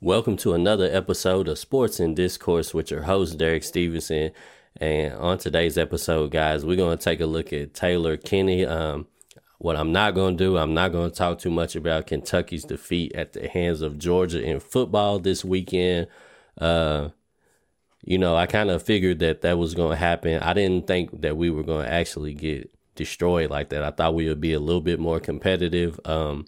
Welcome to another episode of Sports in Discourse with your host, Derek Stevenson. And on today's episode, guys, we're going to take a look at Taylor Kinney. Um, what I'm not going to do, I'm not going to talk too much about Kentucky's defeat at the hands of Georgia in football this weekend. Uh, you know, I kind of figured that that was going to happen. I didn't think that we were going to actually get destroyed like that. I thought we would be a little bit more competitive. Um,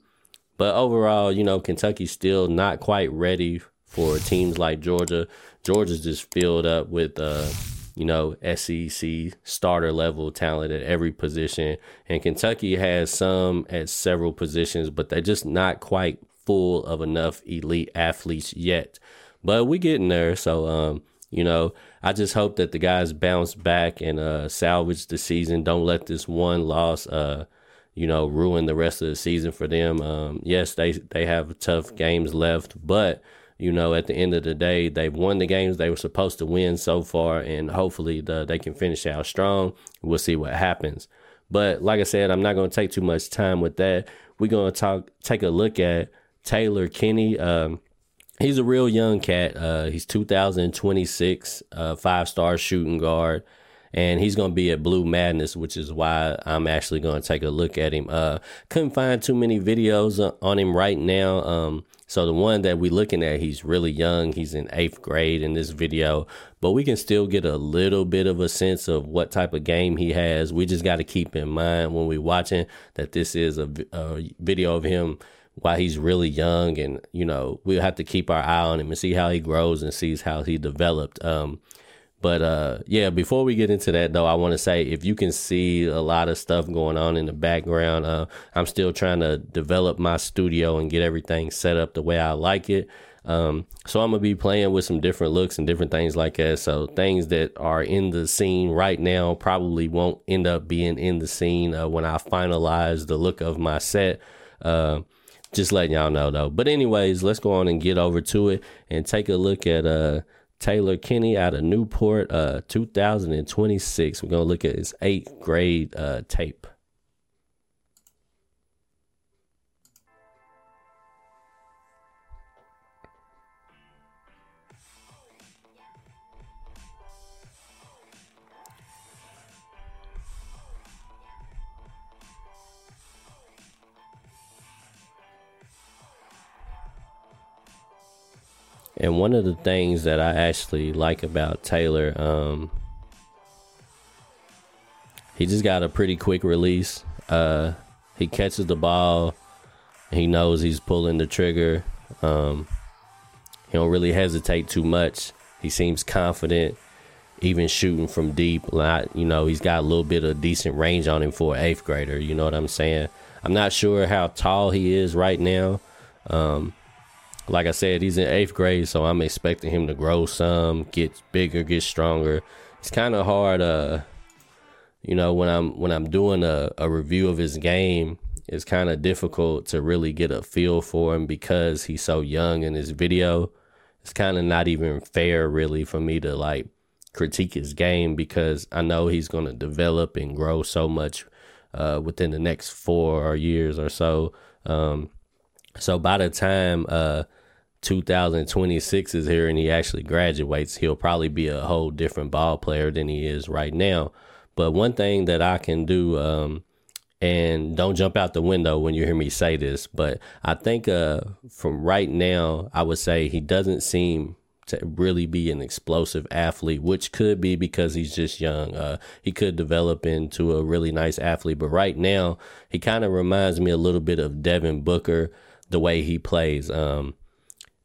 but overall, you know, Kentucky's still not quite ready for teams like Georgia. Georgia's just filled up with, uh, you know, SEC starter level talent at every position. And Kentucky has some at several positions, but they're just not quite full of enough elite athletes yet. But we getting there. So, um, you know, I just hope that the guys bounce back and uh, salvage the season. Don't let this one loss uh, you know, ruin the rest of the season for them. Um, yes, they they have tough games left, but you know, at the end of the day, they've won the games they were supposed to win so far, and hopefully the, they can finish out strong. We'll see what happens. But like I said, I'm not going to take too much time with that. We're going to talk, take a look at Taylor Kinney. Um, he's a real young cat. Uh, he's 2026, uh, five star shooting guard and he's going to be at Blue Madness, which is why I'm actually going to take a look at him. Uh, couldn't find too many videos on him right now. Um, so the one that we're looking at, he's really young. He's in eighth grade in this video, but we can still get a little bit of a sense of what type of game he has. We just got to keep in mind when we're watching that this is a, a video of him while he's really young, and you know we'll have to keep our eye on him and see how he grows and sees how he developed. Um, but uh, yeah, before we get into that though, I want to say if you can see a lot of stuff going on in the background, uh, I'm still trying to develop my studio and get everything set up the way I like it. Um, so I'm gonna be playing with some different looks and different things like that. So things that are in the scene right now probably won't end up being in the scene uh, when I finalize the look of my set. Uh, just letting y'all know though. But anyways, let's go on and get over to it and take a look at uh Taylor Kinney out of Newport, uh, 2026. We're going to look at his eighth grade uh, tape. And one of the things that I actually like about Taylor, um, he just got a pretty quick release. Uh, he catches the ball. He knows he's pulling the trigger. Um, he don't really hesitate too much. He seems confident, even shooting from deep. Not, you know, he's got a little bit of decent range on him for an eighth grader. You know what I'm saying? I'm not sure how tall he is right now. Um, like I said, he's in eighth grade, so I'm expecting him to grow some, get bigger, get stronger. It's kind of hard, uh, you know, when I'm when I'm doing a, a review of his game. It's kind of difficult to really get a feel for him because he's so young in his video. It's kind of not even fair, really, for me to like critique his game because I know he's going to develop and grow so much uh, within the next four years or so. Um, so by the time uh, 2026 is here and he actually graduates, he'll probably be a whole different ball player than he is right now. But one thing that I can do, um, and don't jump out the window when you hear me say this, but I think uh, from right now, I would say he doesn't seem to really be an explosive athlete, which could be because he's just young. Uh, he could develop into a really nice athlete, but right now, he kind of reminds me a little bit of Devin Booker, the way he plays. Um,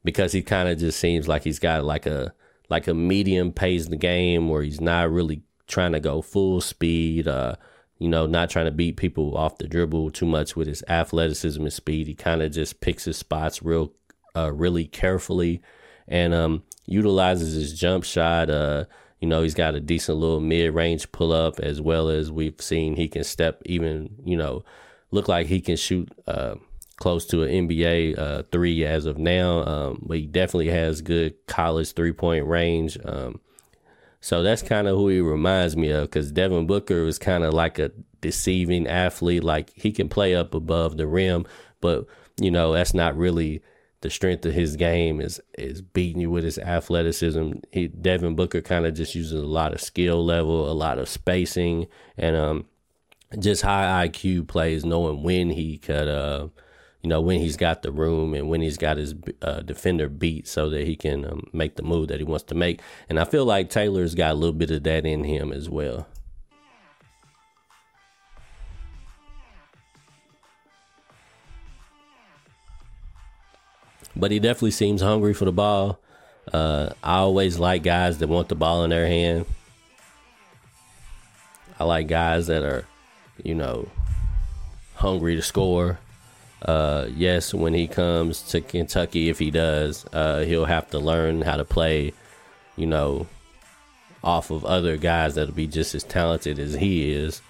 because he kind of just seems like he's got like a like a medium pace in the game where he's not really trying to go full speed. Uh, you know, not trying to beat people off the dribble too much with his athleticism and speed. He kind of just picks his spots real, uh, really carefully, and um, utilizes his jump shot. Uh, you know, he's got a decent little mid range pull up as well as we've seen he can step even. You know, look like he can shoot. Uh, close to an NBA uh, three as of now, um, but he definitely has good college three point range. Um, so that's kind of who he reminds me of because Devin Booker is kind of like a deceiving athlete. Like he can play up above the rim, but you know that's not really the strength of his game is is beating you with his athleticism. He Devin Booker kind of just uses a lot of skill level, a lot of spacing, and um, just high IQ plays, knowing when he could, uh, you know, when he's got the room and when he's got his uh, defender beat, so that he can um, make the move that he wants to make. And I feel like Taylor's got a little bit of that in him as well. but he definitely seems hungry for the ball. Uh, I always like guys that want the ball in their hand. I like guys that are, you know, hungry to score. Uh, yes, when he comes to Kentucky, if he does, uh, he'll have to learn how to play, you know, off of other guys that'll be just as talented as he is,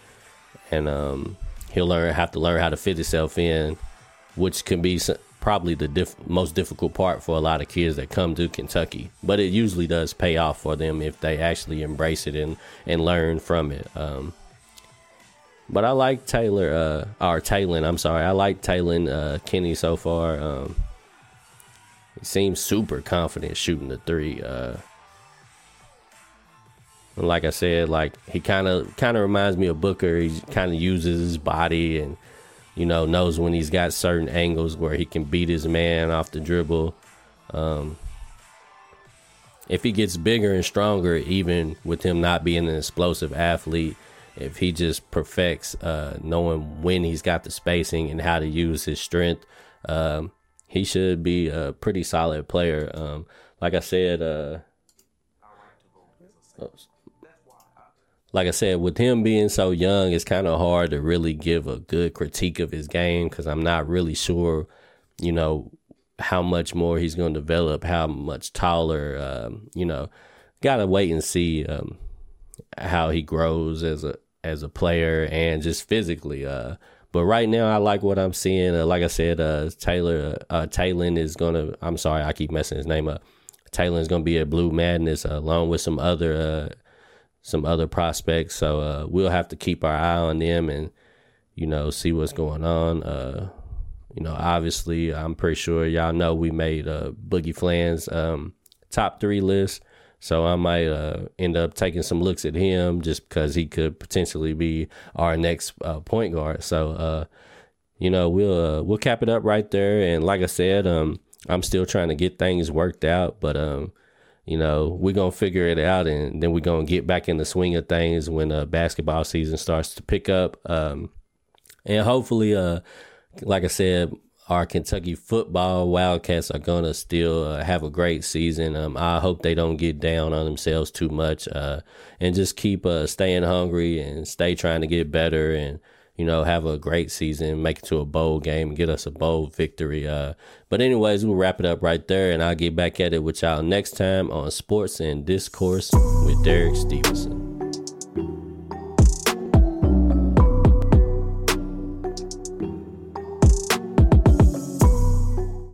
and um, he'll learn have to learn how to fit himself in, which can be probably the diff- most difficult part for a lot of kids that come to Kentucky. But it usually does pay off for them if they actually embrace it and, and learn from it. Um, but I like Taylor, uh, or Taylen, I'm sorry. I like Taylen uh, Kinney so far. Um, he seems super confident shooting the three. Uh, like I said, like he kind of kind of reminds me of Booker. He kind of uses his body and you know, knows when he's got certain angles where he can beat his man off the dribble. Um, if he gets bigger and stronger, even with him not being an explosive athlete, if he just perfects uh, knowing when he's got the spacing and how to use his strength, um, he should be a pretty solid player. Um, like I said, uh, like I said, with him being so young, it's kind of hard to really give a good critique of his game because I'm not really sure, you know, how much more he's going to develop, how much taller, um, you know, gotta wait and see um, how he grows as a as a player and just physically. Uh, but right now, I like what I'm seeing. Uh, like I said, uh, Taylor uh, Taylen is gonna. I'm sorry, I keep messing his name up. Is gonna be a Blue Madness along with some other uh, some other prospects. So uh, we'll have to keep our eye on them and you know see what's going on. Uh, you know, obviously, I'm pretty sure y'all know we made Boogie Fland's um, top three list. So I might uh, end up taking some looks at him just because he could potentially be our next uh, point guard. So uh, you know we'll uh, we'll cap it up right there. And like I said, um, I'm still trying to get things worked out, but um, you know, we're gonna figure it out, and then we're gonna get back in the swing of things when uh, basketball season starts to pick up. Um, and hopefully, uh, like I said, our Kentucky football Wildcats are gonna still uh, have a great season. Um, I hope they don't get down on themselves too much, uh, and just keep uh, staying hungry and stay trying to get better and you know, have a great season, make it to a bowl game, get us a bowl victory. Uh, but anyways, we'll wrap it up right there, and I'll get back at it with y'all next time on Sports and Discourse with Derek Stevenson.